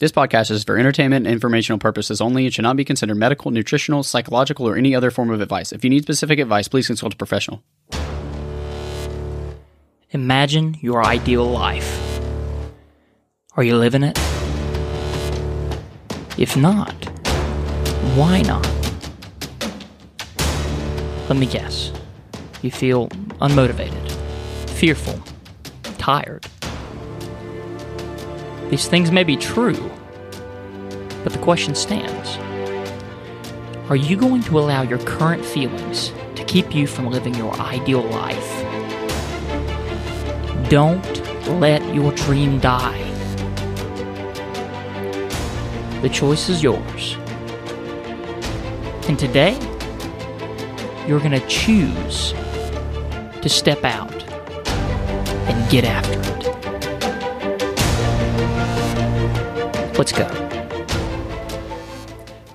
This podcast is for entertainment and informational purposes only and should not be considered medical, nutritional, psychological, or any other form of advice. If you need specific advice, please consult a professional. Imagine your ideal life. Are you living it? If not, why not? Let me guess. You feel unmotivated, fearful, tired. These things may be true, but the question stands Are you going to allow your current feelings to keep you from living your ideal life? Don't let your dream die. The choice is yours. And today, you're going to choose to step out and get after it. Let's go.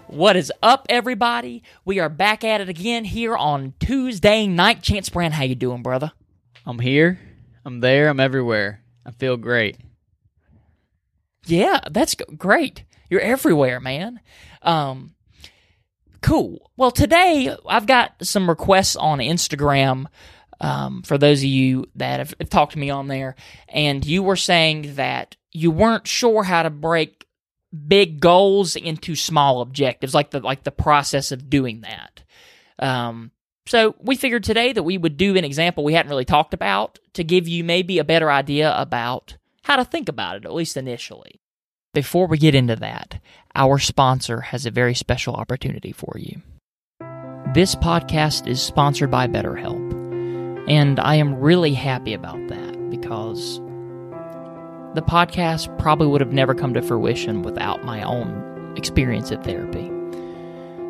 What is up, everybody? We are back at it again here on Tuesday night. Chance Brand, how you doing, brother? I'm here. I'm there. I'm everywhere. I feel great. Yeah, that's great. You're everywhere, man. Um, cool. Well, today I've got some requests on Instagram. Um, for those of you that have, have talked to me on there, and you were saying that you weren't sure how to break big goals into small objectives, like the like the process of doing that. Um, so we figured today that we would do an example we hadn't really talked about to give you maybe a better idea about how to think about it, at least initially. Before we get into that, our sponsor has a very special opportunity for you. This podcast is sponsored by BetterHelp, and I am really happy about that because the podcast probably would have never come to fruition without my own experience at therapy.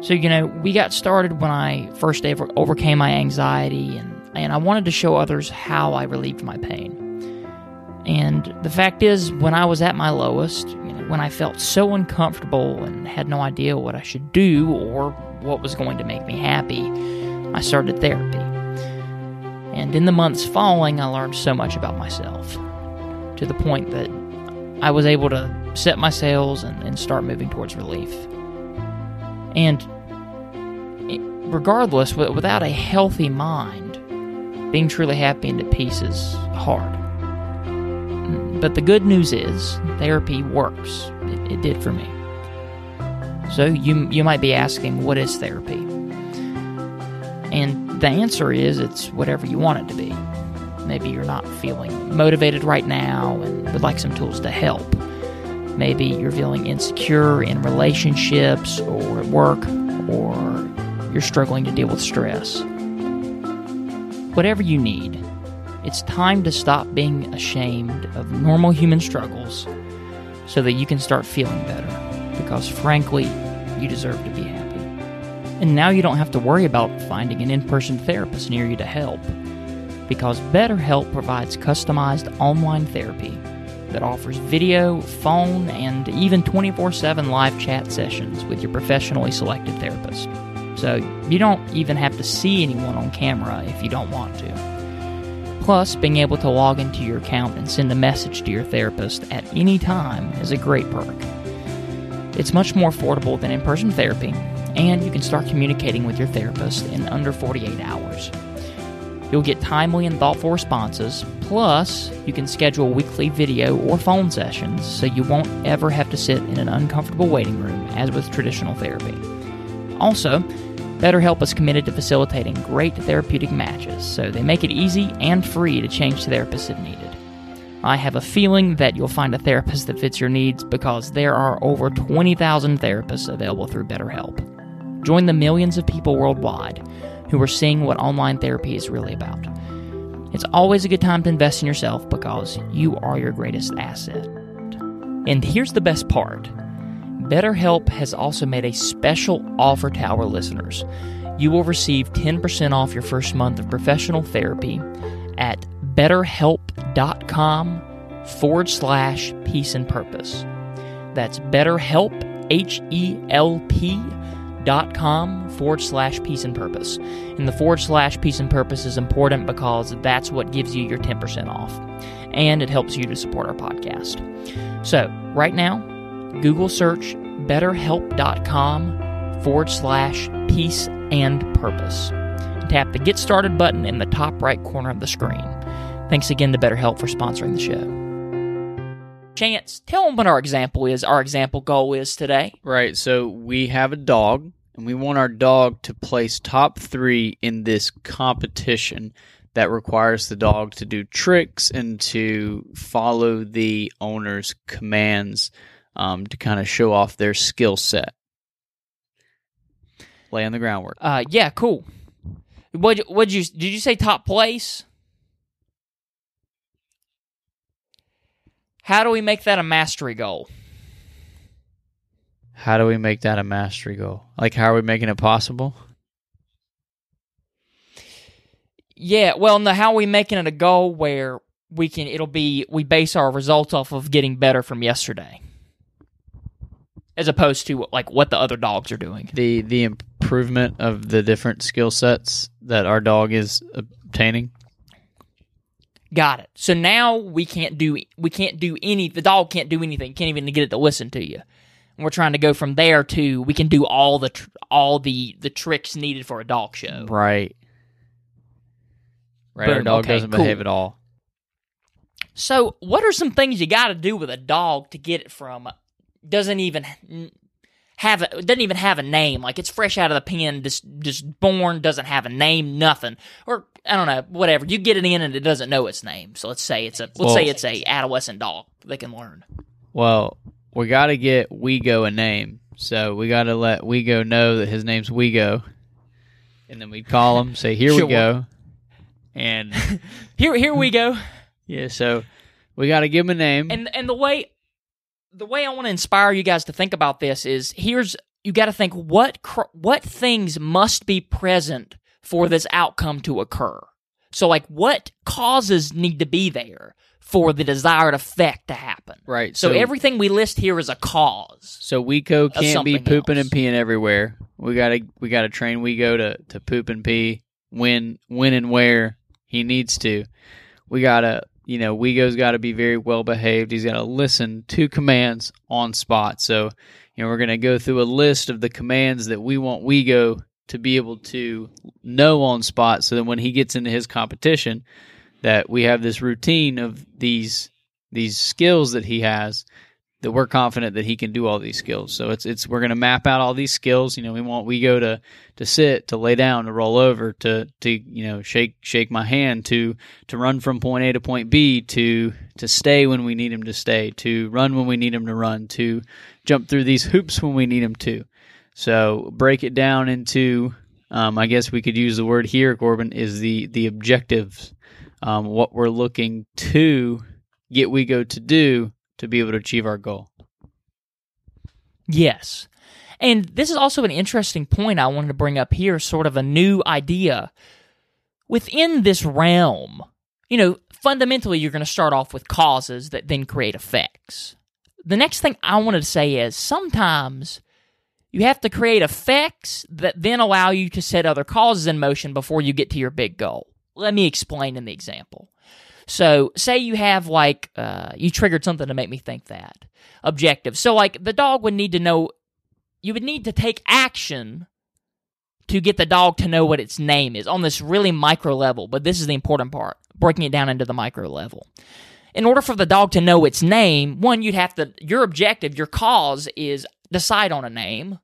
So, you know, we got started when I first ever overcame my anxiety, and, and I wanted to show others how I relieved my pain. And the fact is, when I was at my lowest, you know, when I felt so uncomfortable and had no idea what I should do or what was going to make me happy, I started therapy. And in the months following, I learned so much about myself to the point that I was able to set my sails and, and start moving towards relief. And regardless, without a healthy mind, being truly happy and at peace is hard. But the good news is, therapy works. It, it, did for me. So you you might be asking, what is therapy? And the answer is, it's whatever you want it to be. Maybe you're not feeling motivated right now and would like some tools to help. Maybe you're feeling insecure in relationships or at work, or you're struggling to deal with stress. Whatever you need, it's time to stop being ashamed of normal human struggles so that you can start feeling better. Because frankly, you deserve to be happy. And now you don't have to worry about finding an in person therapist near you to help. Because BetterHelp provides customized online therapy that offers video, phone, and even 24 7 live chat sessions with your professionally selected therapist. So you don't even have to see anyone on camera if you don't want to. Plus, being able to log into your account and send a message to your therapist at any time is a great perk. It's much more affordable than in person therapy, and you can start communicating with your therapist in under 48 hours. You'll get timely and thoughtful responses, plus, you can schedule weekly video or phone sessions so you won't ever have to sit in an uncomfortable waiting room as with traditional therapy. Also, BetterHelp is committed to facilitating great therapeutic matches, so they make it easy and free to change therapists if needed. I have a feeling that you'll find a therapist that fits your needs because there are over 20,000 therapists available through BetterHelp. Join the millions of people worldwide who are seeing what online therapy is really about. It's always a good time to invest in yourself because you are your greatest asset. And here's the best part BetterHelp has also made a special offer to our listeners. You will receive 10% off your first month of professional therapy at betterhelp.com forward slash peace and purpose. That's betterhelp, H E L P dot com forward slash peace and purpose. And the forward slash peace and purpose is important because that's what gives you your 10% off. And it helps you to support our podcast. So, right now, Google search betterhelp.com forward slash peace and purpose. Tap the Get Started button in the top right corner of the screen. Thanks again to BetterHelp for sponsoring the show. Chance, tell them what our example is, our example goal is today. Right. So we have a dog, and we want our dog to place top three in this competition that requires the dog to do tricks and to follow the owner's commands um, to kind of show off their skill set. Lay on the groundwork. Uh, yeah, cool. What what you did you say top place? How do we make that a mastery goal? How do we make that a mastery goal? Like, how are we making it possible? Yeah, well, no, how are we making it a goal where we can, it'll be, we base our results off of getting better from yesterday as opposed to like what the other dogs are doing. The the improvement of the different skill sets that our dog is obtaining. Got it. So now we can't do we can't do any the dog can't do anything. Can't even get it to listen to you. And we're trying to go from there to we can do all the tr- all the the tricks needed for a dog show. Right. Right. Boom, our dog okay, doesn't cool. behave at all. So, what are some things you got to do with a dog to get it from doesn't even have a, doesn't even have a name. Like it's fresh out of the pen, just just born, doesn't have a name, nothing. Or I don't know, whatever. You get it in and it doesn't know its name. So let's say it's a let's well, say it's a adolescent dog. They can learn. Well, we got to get Wego a name. So we got to let Wego know that his name's Wego, and then we'd call him, say, "Here sure. we go," and here here we go. Yeah. So we got to give him a name. And and the way the way I want to inspire you guys to think about this is here's you got to think what what things must be present for this outcome to occur. So like what causes need to be there for the desired effect to happen. Right. So, so everything we list here is a cause. So Wego can't be pooping else. and peeing everywhere. We gotta we gotta train Wego to to poop and pee when when and where he needs to. We gotta you know, Wego's got to be very well behaved. He's got to listen to commands on spot. So, you know, we're going to go through a list of the commands that we want Wego to be able to know on spot so that when he gets into his competition that we have this routine of these these skills that he has that we're confident that he can do all these skills. So it's it's we're going to map out all these skills. You know, we want Wego to to sit, to lay down, to roll over, to to you know shake shake my hand, to to run from point A to point B, to to stay when we need him to stay, to run when we need him to run, to jump through these hoops when we need him to. So break it down into, um, I guess we could use the word here, Corbin, is the the objectives, um, what we're looking to get Wego to do to be able to achieve our goal. Yes. And this is also an interesting point I wanted to bring up here, sort of a new idea. Within this realm, you know, fundamentally, you're going to start off with causes that then create effects. The next thing I wanted to say is sometimes you have to create effects that then allow you to set other causes in motion before you get to your big goal. Let me explain in the example. So, say you have like, uh, you triggered something to make me think that. Objective. So, like, the dog would need to know, you would need to take action to get the dog to know what its name is on this really micro level. But this is the important part breaking it down into the micro level. In order for the dog to know its name, one, you'd have to, your objective, your cause is decide on a name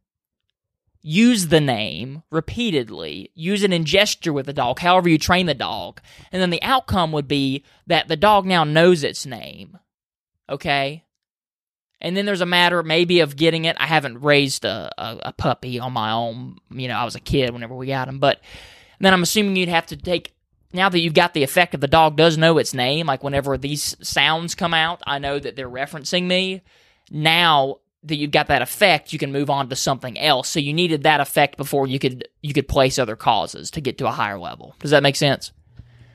use the name repeatedly, use it in gesture with the dog, however you train the dog. And then the outcome would be that the dog now knows its name. Okay? And then there's a matter maybe of getting it. I haven't raised a, a, a puppy on my own. You know, I was a kid whenever we got him. But then I'm assuming you'd have to take now that you've got the effect of the dog does know its name, like whenever these sounds come out, I know that they're referencing me. Now that you've got that effect, you can move on to something else. So you needed that effect before you could you could place other causes to get to a higher level. Does that make sense?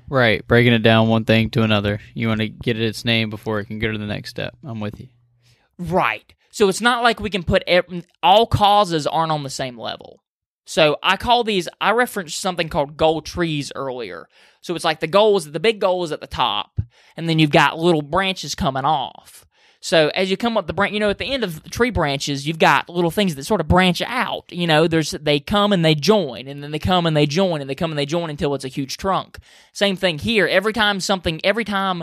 Right, breaking it down one thing to another. You want to get it its name before it can go to the next step. I'm with you. Right. So it's not like we can put all causes aren't on the same level. So I call these I referenced something called goal trees earlier. So it's like the goal is the big goal is at the top and then you've got little branches coming off. So as you come up the branch, you know, at the end of the tree branches, you've got little things that sort of branch out. You know, there's they come and they join, and then they come and they join, and they come and they join until it's a huge trunk. Same thing here. Every time something, every time,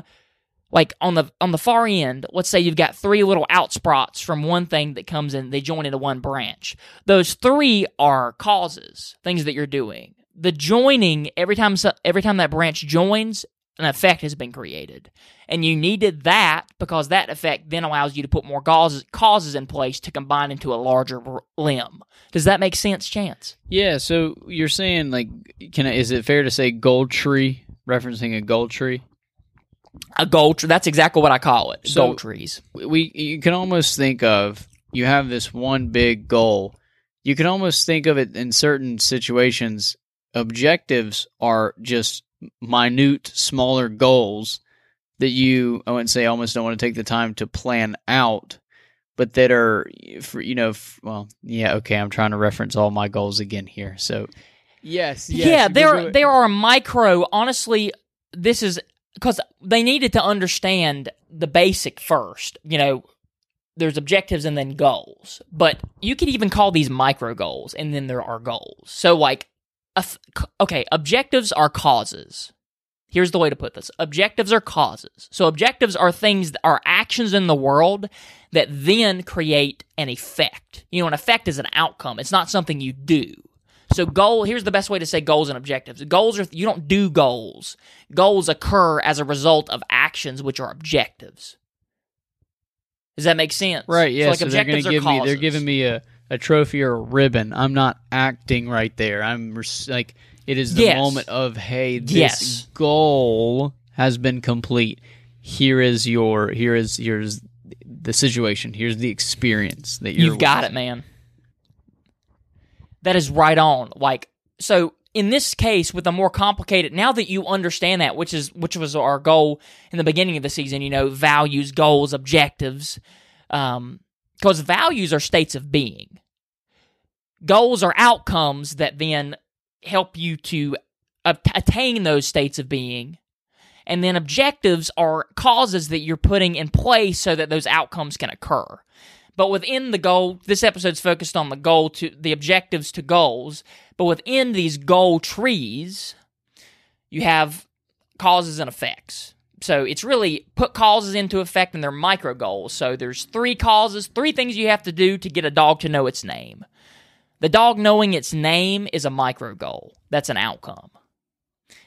like on the on the far end, let's say you've got three little outsprouts from one thing that comes in, they join into one branch. Those three are causes, things that you're doing. The joining every time every time that branch joins, an effect has been created. And you needed that because that effect then allows you to put more causes, causes in place to combine into a larger limb. Does that make sense, Chance? Yeah, so you're saying like can I, is it fair to say goal tree referencing a goal tree? A goal tree. That's exactly what I call it. So goal trees. We you can almost think of you have this one big goal. You can almost think of it in certain situations objectives are just minute, smaller goals that you, I wouldn't say almost don't want to take the time to plan out, but that are, for, you know, well, yeah, okay, I'm trying to reference all my goals again here. So, yes, yes yeah, there, there are micro, honestly, this is because they needed to understand the basic first, you know, there's objectives and then goals. But you could even call these micro goals and then there are goals. So like okay, objectives are causes. Here's the way to put this objectives are causes. So, objectives are things that are actions in the world that then create an effect. You know, an effect is an outcome, it's not something you do. So, goal, here's the best way to say goals and objectives. Goals are, you don't do goals, goals occur as a result of actions, which are objectives. Does that make sense? Right, yeah. So, like so they're going to give me, they're giving me a, a trophy or a ribbon. I'm not acting right there. I'm like it is the yes. moment of hey, this yes. goal has been complete. Here is your here is here's the situation. Here's the experience that you've got it, man. That is right on. Like so in this case with a more complicated now that you understand that which is which was our goal in the beginning of the season you know values goals objectives um because values are states of being Goals are outcomes that then help you to attain those states of being. And then objectives are causes that you're putting in place so that those outcomes can occur. But within the goal, this episode's focused on the goal to the objectives to goals. But within these goal trees, you have causes and effects. So it's really put causes into effect and they're micro goals. So there's three causes, three things you have to do to get a dog to know its name. The dog knowing its name is a micro goal. That's an outcome.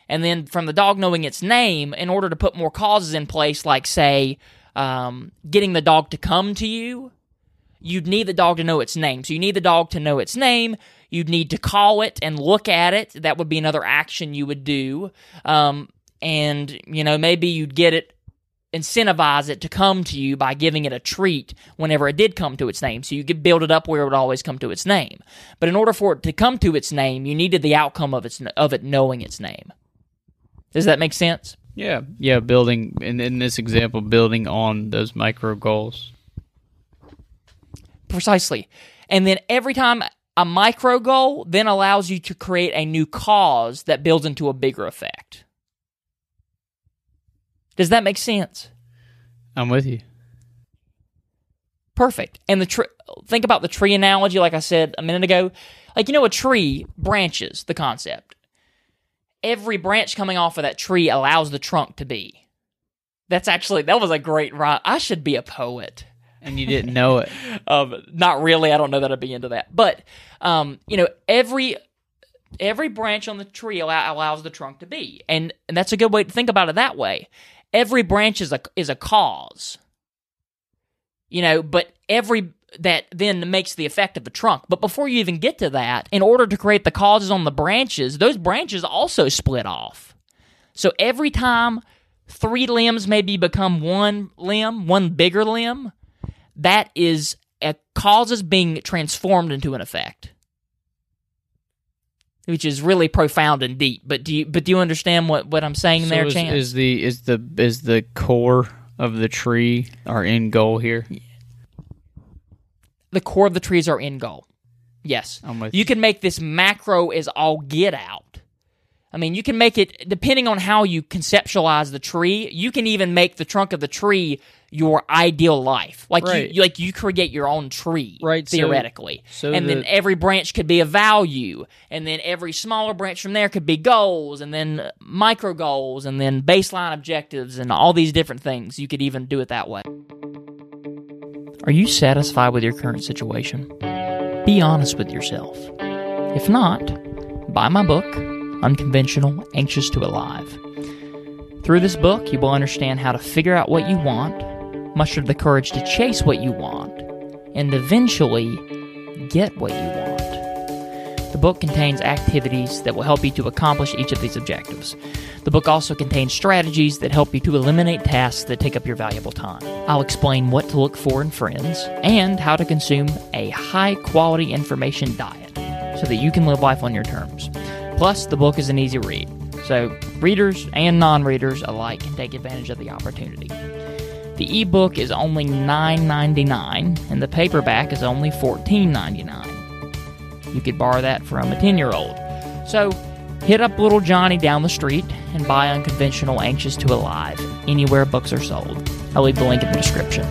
And then from the dog knowing its name, in order to put more causes in place, like, say, um, getting the dog to come to you, you'd need the dog to know its name. So you need the dog to know its name. You'd need to call it and look at it. That would be another action you would do. Um, and, you know, maybe you'd get it incentivize it to come to you by giving it a treat whenever it did come to its name. So you could build it up where it would always come to its name. But in order for it to come to its name, you needed the outcome of its of it knowing its name. Does that make sense? Yeah, yeah. Building in in this example, building on those micro goals. Precisely, and then every time a micro goal then allows you to create a new cause that builds into a bigger effect. Does that make sense? I'm with you. Perfect. And the tree, think about the tree analogy, like I said a minute ago. Like, you know, a tree branches, the concept. Every branch coming off of that tree allows the trunk to be. That's actually, that was a great rhyme. I should be a poet. And you didn't know it. um, not really. I don't know that I'd be into that. But, um, you know, every every branch on the tree allow, allows the trunk to be. And, and that's a good way to think about it that way every branch is a is a cause. You know, but every that then makes the effect of the trunk. But before you even get to that, in order to create the causes on the branches, those branches also split off. So every time three limbs maybe become one limb, one bigger limb, that is a causes being transformed into an effect which is really profound and deep. But do you but do you understand what, what I'm saying so there, is, Chance? Is the is the is the core of the tree our end goal here? The core of the trees are end goal. Yes, you can make this macro as all get out. I mean, you can make it depending on how you conceptualize the tree. You can even make the trunk of the tree your ideal life. Like Right. you, like you create your own tree, Right, Theoretically, so and then every branch could be a value, and then every smaller branch from there could be goals, and then micro goals, and then baseline objectives, and all these different things. You could even do it that way. Are you satisfied with your current situation? Be honest with yourself. If not, buy my book, Unconventional Anxious to Alive. Through this book, you will understand how to figure out what you want, muster the courage to chase what you want, and eventually get what you want. The book contains activities that will help you to accomplish each of these objectives. The book also contains strategies that help you to eliminate tasks that take up your valuable time. I'll explain what to look for in friends and how to consume a high quality information diet so that you can live life on your terms. Plus, the book is an easy read, so readers and non readers alike can take advantage of the opportunity. The ebook is only $9.99 and the paperback is only $14.99. You could borrow that from a 10 year old. So hit up little Johnny down the street and buy Unconventional Anxious to Alive anywhere books are sold. I'll leave the link in the description.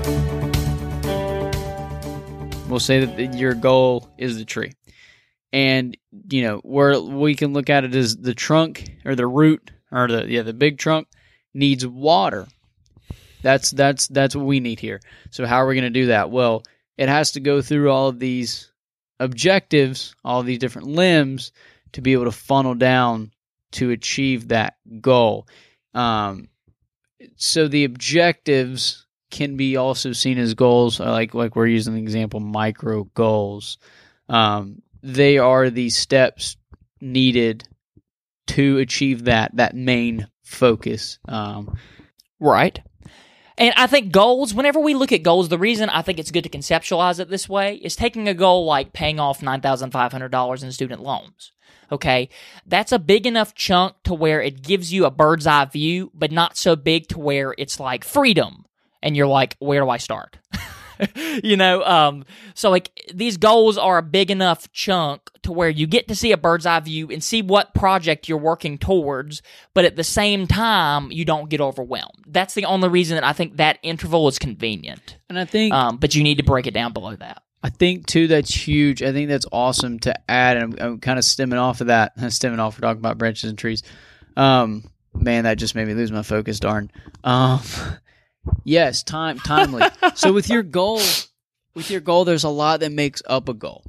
We'll say that your goal is the tree, and you know where we can look at it as the trunk or the root or the yeah the big trunk needs water. That's that's that's what we need here. So how are we going to do that? Well, it has to go through all of these objectives, all of these different limbs to be able to funnel down to achieve that goal. Um, so the objectives can be also seen as goals, like like we're using the example micro goals. Um, they are the steps needed to achieve that that main focus. Um, Right. And I think goals, whenever we look at goals, the reason I think it's good to conceptualize it this way is taking a goal like paying off $9,500 in student loans. Okay. That's a big enough chunk to where it gives you a bird's eye view, but not so big to where it's like freedom. And you're like, where do I start? you know, um, so like these goals are a big enough chunk to where you get to see a bird's eye view and see what project you're working towards, but at the same time, you don't get overwhelmed. That's the only reason that I think that interval is convenient. and I think Um, but you need to break it down below that. I think too that's huge. I think that's awesome to add, and I'm, I'm kind of stemming off of that. Stemming off, we're talking about branches and trees. Um, man, that just made me lose my focus. Darn. Um, yes, time, timely. so with your goal, with your goal, there's a lot that makes up a goal.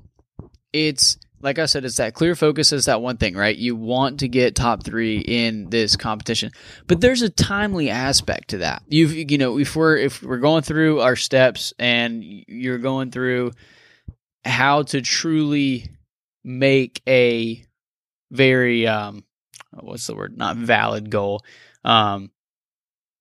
It's like I said, it's that clear focus is that one thing, right? You want to get top three in this competition, but there's a timely aspect to that. You've, you know, if we're if we're going through our steps and you're going through how to truly make a very um, what's the word? Not valid goal. Um,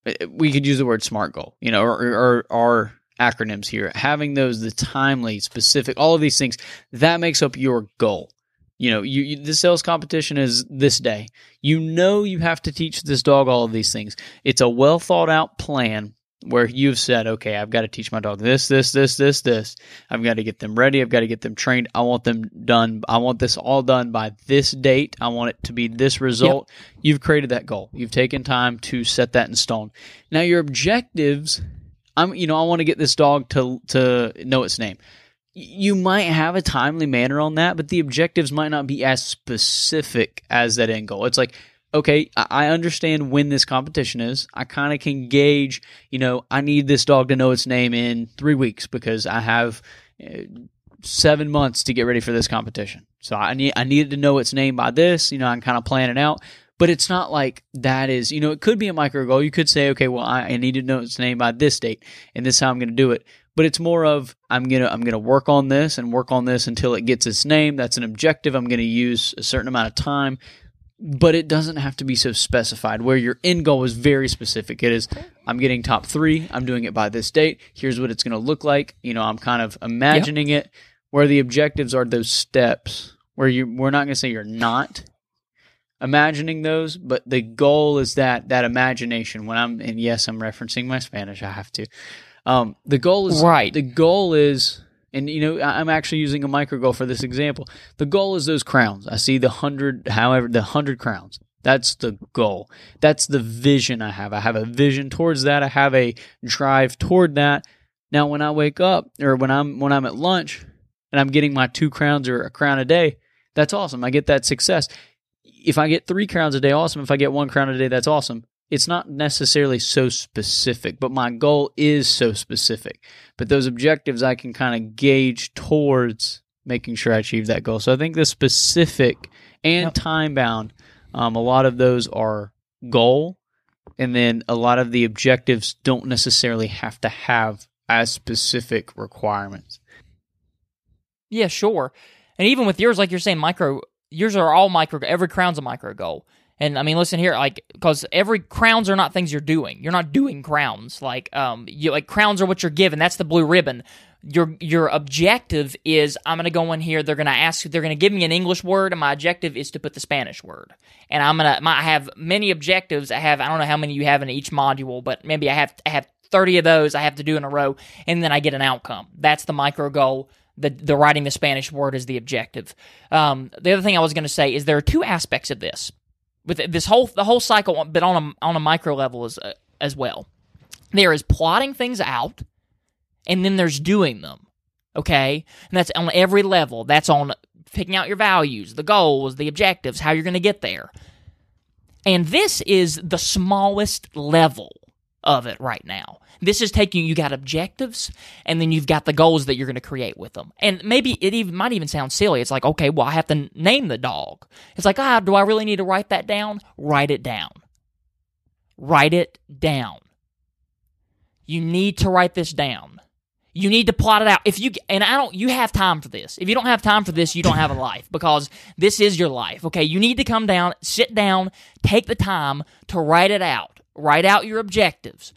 Uh, we could use the word smart goal, you know, or, or acronyms here. Having those, the timely, specific, all of these things, that makes up your goal. You know, you, you the sales competition is this day. You know you have to teach this dog all of these things. It's a well thought out plan where you've said, okay, I've got to teach my dog this, this, this, this, this. I've got to get them ready. I've got to get them trained. I want them done. I want this all done by this date. I want it to be this result. You've created that goal. You've taken time to set that in stone. Now your objectives, I'm, you know, I want to get this dog to to know its name. You might have a timely manner on that, but the objectives might not be as specific as that end goal. It's like, okay, I understand when this competition is. I kind of can gauge, you know, I need this dog to know its name in three weeks because I have uh, seven months to get ready for this competition. So I need I needed to know its name by this. You know, I'm kind of planning out. But it's not like that is, you know, it could be a micro goal. You could say, okay, well, I, I need to know its name by this date, and this is how I'm going to do it. But it's more of I'm gonna I'm gonna work on this and work on this until it gets its name. That's an objective. I'm gonna use a certain amount of time but it doesn't have to be so specified. Where your end goal is very specific. It is i'm getting top three i'm doing it by this date here's what it's going to look like you know i'm kind of imagining it. Where the objectives are those steps where you we're not going to say you're not imagining those but the goal is that that imagination. When i'm and yes i'm referencing my spanish i have to. Um the goal is Right. the goal is and you know i'm actually using a micro goal for this example the goal is those crowns i see the hundred however the hundred crowns That's the goal. That's the vision I have. I have a vision towards that. I have a drive toward that. Now when I wake up or when I'm when I'm at lunch and I'm getting my two crowns or a crown a day, that's awesome. I get that success. If I get 3 crowns a day, awesome. If I get 1 crown a day, that's awesome. It's not necessarily so specific, but my goal is so specific. But those objectives I can kind of gauge towards making sure I achieve that goal. So I think the specific and Yep. time bound, um, a lot of those are goal, and then a lot of the objectives don't necessarily have to have as specific requirements. Yeah, sure. And even with yours, like you're saying, micro, yours are all micro. Every crown's a micro goal. And I mean, listen here, like, because every crowns are not things you're doing. You're not doing crowns. Like, um, you like crowns are what you're given. That's the blue ribbon. Your your objective is I'm gonna go in here. They're gonna ask. They're gonna give me an English word, and my objective is to put the Spanish word. And I'm gonna. My, I have many objectives. I have. I don't know how many you have in each module, but maybe I have. I have 30 of those I have to do in a row, and then I get an outcome. That's the micro goal the the writing the Spanish word is the objective. Um, the other thing I was going to say is there are two aspects of this with this whole the whole cycle, but on a on a micro level as uh, as well. There is plotting things out, and then there's doing them. Okay, and that's on every level. That's on picking out your values, the goals, the objectives, how you're going to get there. And this is the smallest level of it right now. This is taking you got objectives and then you've got the goals that you're going to create with them. And maybe it even might even sound silly. It's like, okay, well I have to name the dog. It's like, ah, do I really need to write that down? Write it down. Write it down. You need to write this down. You need to plot it out. If you and I don't you have time for this. If you don't have time for this, you don't have a life because this is your life. Okay? You need to come down, sit down, take the time to write it out. Write out your objectives.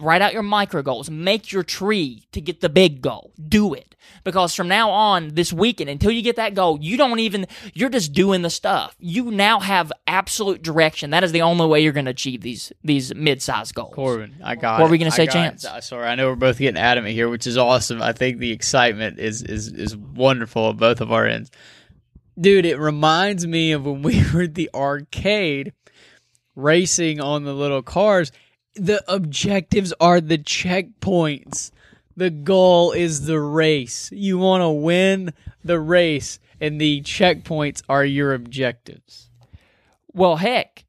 Write out your micro goals. Make your tree to get the big goal. Do it. Because from now on, this weekend, until you get that goal, you don't even, you're just doing the stuff. You now have absolute direction. That is the only way you're going to achieve these, these mid-sized goals. Corbin, I got. What it. were we gonna say, got Chance? it. Sorry, I know we're both getting adamant here, which is awesome. I think the excitement is is is wonderful at both of our ends. Dude, it reminds me of when we were at the arcade racing on the little cars. The objectives are the checkpoints. The goal is the race. You want to win the race, and the checkpoints are your objectives. Well, heck,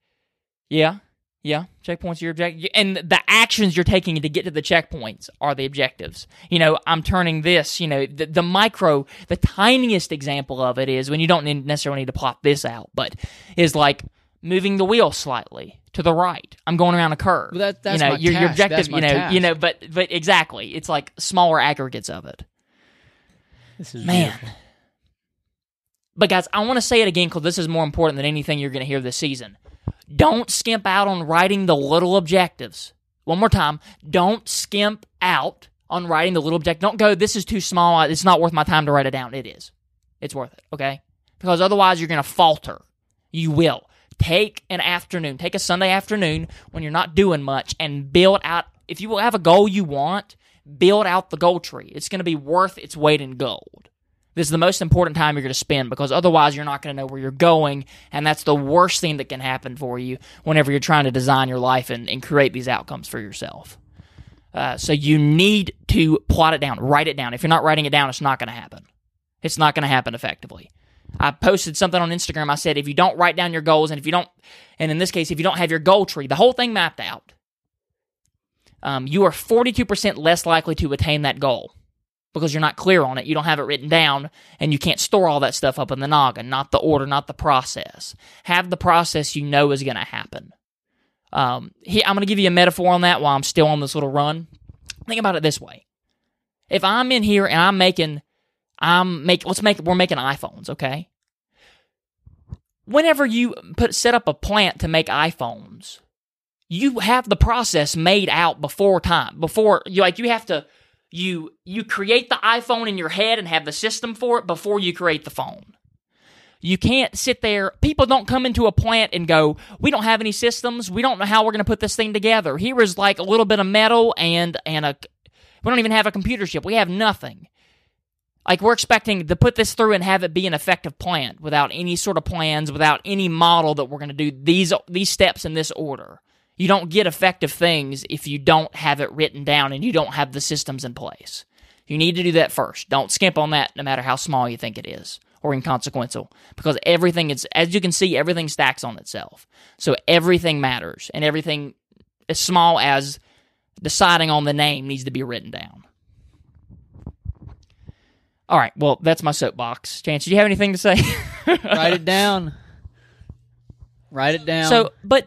yeah, yeah. Checkpoints are your objective, and the actions you're taking to get to the checkpoints are the objectives. You know, I'm turning this. You know, the, the micro, the tiniest example of it is when you don't necessarily need to plot this out, but is like moving the wheel slightly to the right. I'm going around a curve. Well, that- that's you know, my your, your objective. That's you know, task. you know, but but exactly, it's like smaller aggregates of it. This is Man. beautiful. But guys, I want to say it again because this is more important than anything you're going to hear this season. Don't skimp out on writing the little objectives. One more time. Don't skimp out on writing the little objective. Don't go, this is too small. It's not worth my time to write it down. It is. It's worth it, okay? Because otherwise you're going to falter. You will. Take an afternoon, take a Sunday afternoon when you're not doing much and build out. If you have a goal you want, build out the goal tree. It's going to be worth its weight in gold. This is the most important time you're going to spend because otherwise you're not going to know where you're going. And that's the worst thing that can happen for you whenever you're trying to design your life and, and create these outcomes for yourself. Uh, so you need to plot it down, write it down. If you're not writing it down, it's not going to happen. It's not going to happen effectively. I posted something on Instagram. I said, if you don't write down your goals, and if you don't, and in this case, if you don't have your goal tree, the whole thing mapped out, um, you are 42% less likely to attain that goal because you're not clear on it. You don't have it written down, and you can't store all that stuff up in the noggin, not the order, not the process. Have the process you know is going to happen. Um, he, I'm going to give you a metaphor on that while I'm still on this little run. Think about it this way: if I'm in here and I'm making, I'm make, let's make, we're making iPhones, okay? Whenever you put set up a plant to make iPhones, you have the process made out before time. Before you like, you have to you you create the iPhone in your head and have the system for it before you create the phone. You can't sit there. People don't come into a plant and go, "We don't have any systems. We don't know how we're going to put this thing together." Here is like a little bit of metal and and a we don't even have a computer chip. We have nothing. Like we're expecting to put this through and have it be an effective plan without any sort of plans, without any model that we're going to do these these steps in this order. You don't get effective things if you don't have it written down and you don't have the systems in place. You need to do that first. Don't skimp on that no matter how small you think it is or inconsequential because everything is as you can see everything stacks on itself. So everything matters and everything as small as deciding on the name needs to be written down. All right. Well, that's my soapbox. Chance, do you have anything to say? Write it down. Write it down. So, but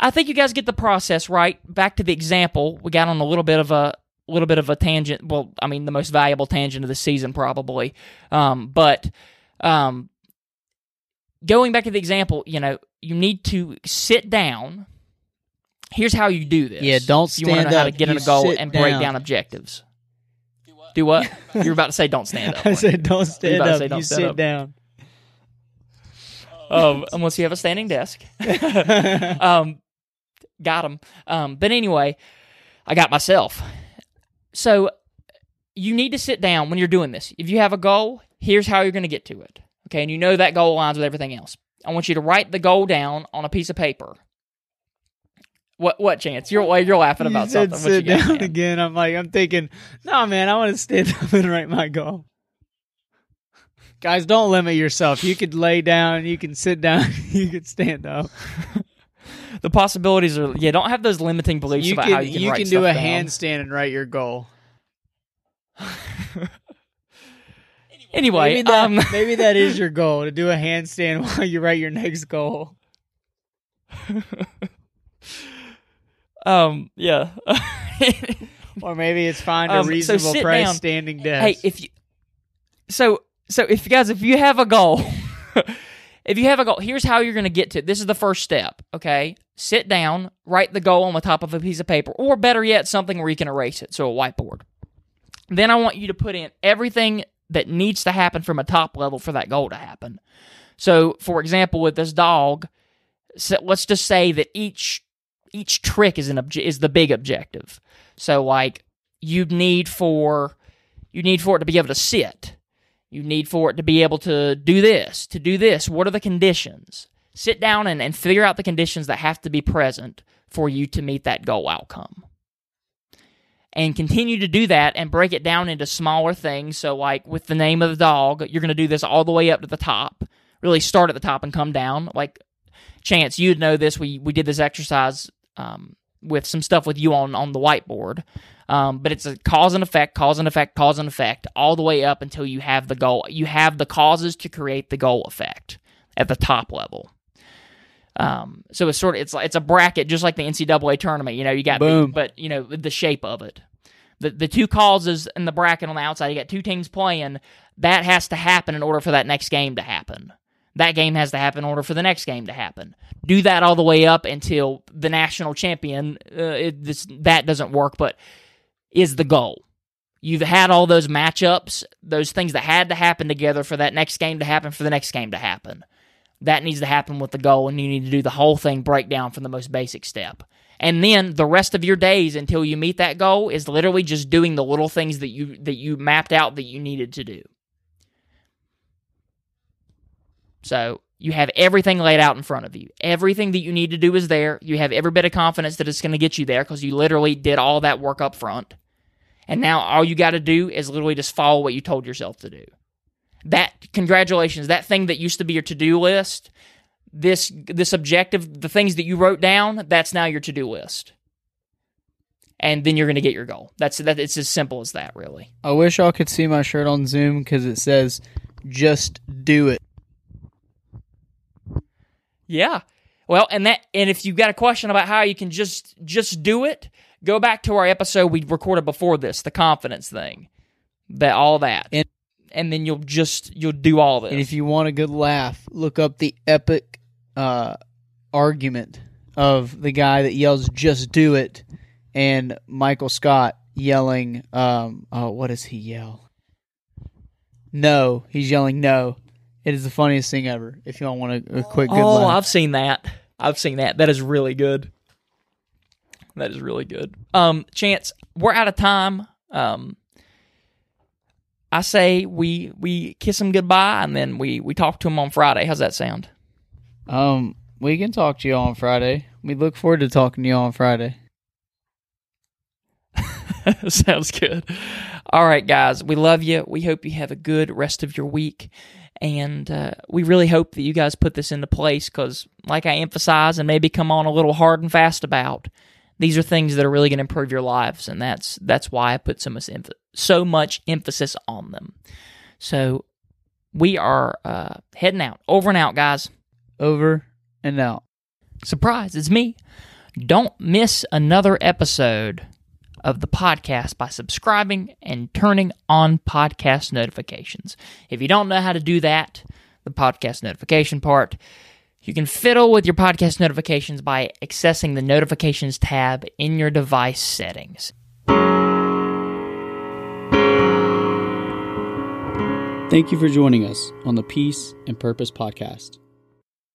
I think you guys get the process right. Back to the example, we got on a little bit of a little bit of a tangent. Well, I mean, the most valuable tangent of the season, probably. Um, but um, going back to the example, you know, you need to sit down. Here's how you do this. Yeah, don't You want to stand know how to up, get in a goal sit and break down. down Do what? You're about to say don't stand up. I said, don't stand up. say don't you stand sit up. down. um, unless you have a standing desk. um, got him. Um, but anyway, I got myself. So you need to sit down when you're doing this. If you have a goal, here's how you're going to get to it. Okay, and you know that goal aligns with everything else. I want you to write the goal down on a piece of paper. What what chance? You're you're laughing about you something. Sit got, down man? again. I'm like, I'm thinking, no, man, I want to stand up and write my goal. Guys, don't limit yourself. You could lay down, you can sit down, you could stand up. The possibilities are yeah. Don't have those limiting beliefs You about can how you can, you can do a down. handstand and write your goal. Anyway, maybe that, um, maybe that is your goal to do a handstand while you write your next goal. Um, yeah. Or maybe it's find a Um, so reasonable sit price down. standing desk. hey, if you so so if you guys if you have a goal, if you have a goal, here's how you're going to get to. it. This is the first step. Okay, sit down, write the goal on the top of a piece of paper, or better yet, something where you can erase it, so a whiteboard. Then I want you to put in everything that needs to happen from a top level for that goal to happen. So, for example, with this dog, so let's just say that each each trick is an obje- is the big objective. So, like you need for you need for it to be able to sit. You need for it to be able to do this, to do this. What are the conditions? Sit down and, and figure out the conditions that have to be present for you to meet that goal outcome. And continue to do that and break it down into smaller things. So, like with the name of the dog, you're going to do this all the way up to the top. Really start at the top and come down. Like, Chance, you'd know this. We, we did this exercise um, with some stuff with you on, on the whiteboard. Um, but it's a cause and effect, cause and effect, cause and effect, all the way up until you have the goal. You have the causes to create the goal effect at the top level. Um, so it's sort of it's like it's a bracket, just like the NCAA tournament. You know, you got the, Boom. but you know the shape of it. The the two causes in the bracket on the outside. You got two teams playing. That has to happen in order for that next game to happen. That game has to happen in order for the next game to happen. Do that all the way up until the national champion. Uh, it, this, that doesn't work, but is the goal. You've had all those matchups, those things that had to happen together for that next game to happen, for the next game to happen. That needs to happen with the goal, and you need to do the whole thing breakdown from the most basic step. And then the rest of your days until you meet that goal is literally just doing the little things that you that you mapped out that you needed to do. So you have everything laid out in front of you. Everything that you need to do is there. You have every bit of confidence that it's going to get you there because you literally did all that work up front. And now all you got to do is literally just follow what you told yourself to do. That congratulations, that thing that used to be your to-do list, this this objective, the things that you wrote down, that's now your to-do list. And then you're going to get your goal. That's that it's as simple as that, really. I wish y'all could see my shirt on Zoom because it says "Just do it." Yeah. Well, and that and if you've got a question about how you can just just do it, go back to our episode we recorded before this, the confidence thing. That all that. And- and then you'll just you'll do all this. And if you want a good laugh, look up the epic uh, argument of the guy that yells "Just do it" and Michael Scott yelling, um, "Oh, what does he yell?" No, he's yelling no. It is the funniest thing ever. If y'all want a, a quick good oh, laugh, I've seen that. I've seen that. That is really good. That is really good. Um, Chance, we're out of time. Um, I say we we kiss them goodbye and then we we talk to them on Friday. How's that sound? Um, we can talk to you on Friday. We look forward to talking to you on Friday. Sounds good. All right, guys, we love you. We hope you have a good rest of your week. And uh, we really hope that you guys put this into place because, like I emphasize and maybe come on a little hard and fast about, these are things that are really going to improve your lives. And that's that's why I put so much, emph- so much emphasis on them. So we are uh, heading out. Over and out, guys. Over and out. Surprise, it's me. Don't miss another episode of the podcast by subscribing and turning on podcast notifications. If you don't know how to do that, the podcast notification part, you can fiddle with your podcast notifications by accessing the notifications tab in your device settings. Thank you for joining us on the Peace and Purpose podcast.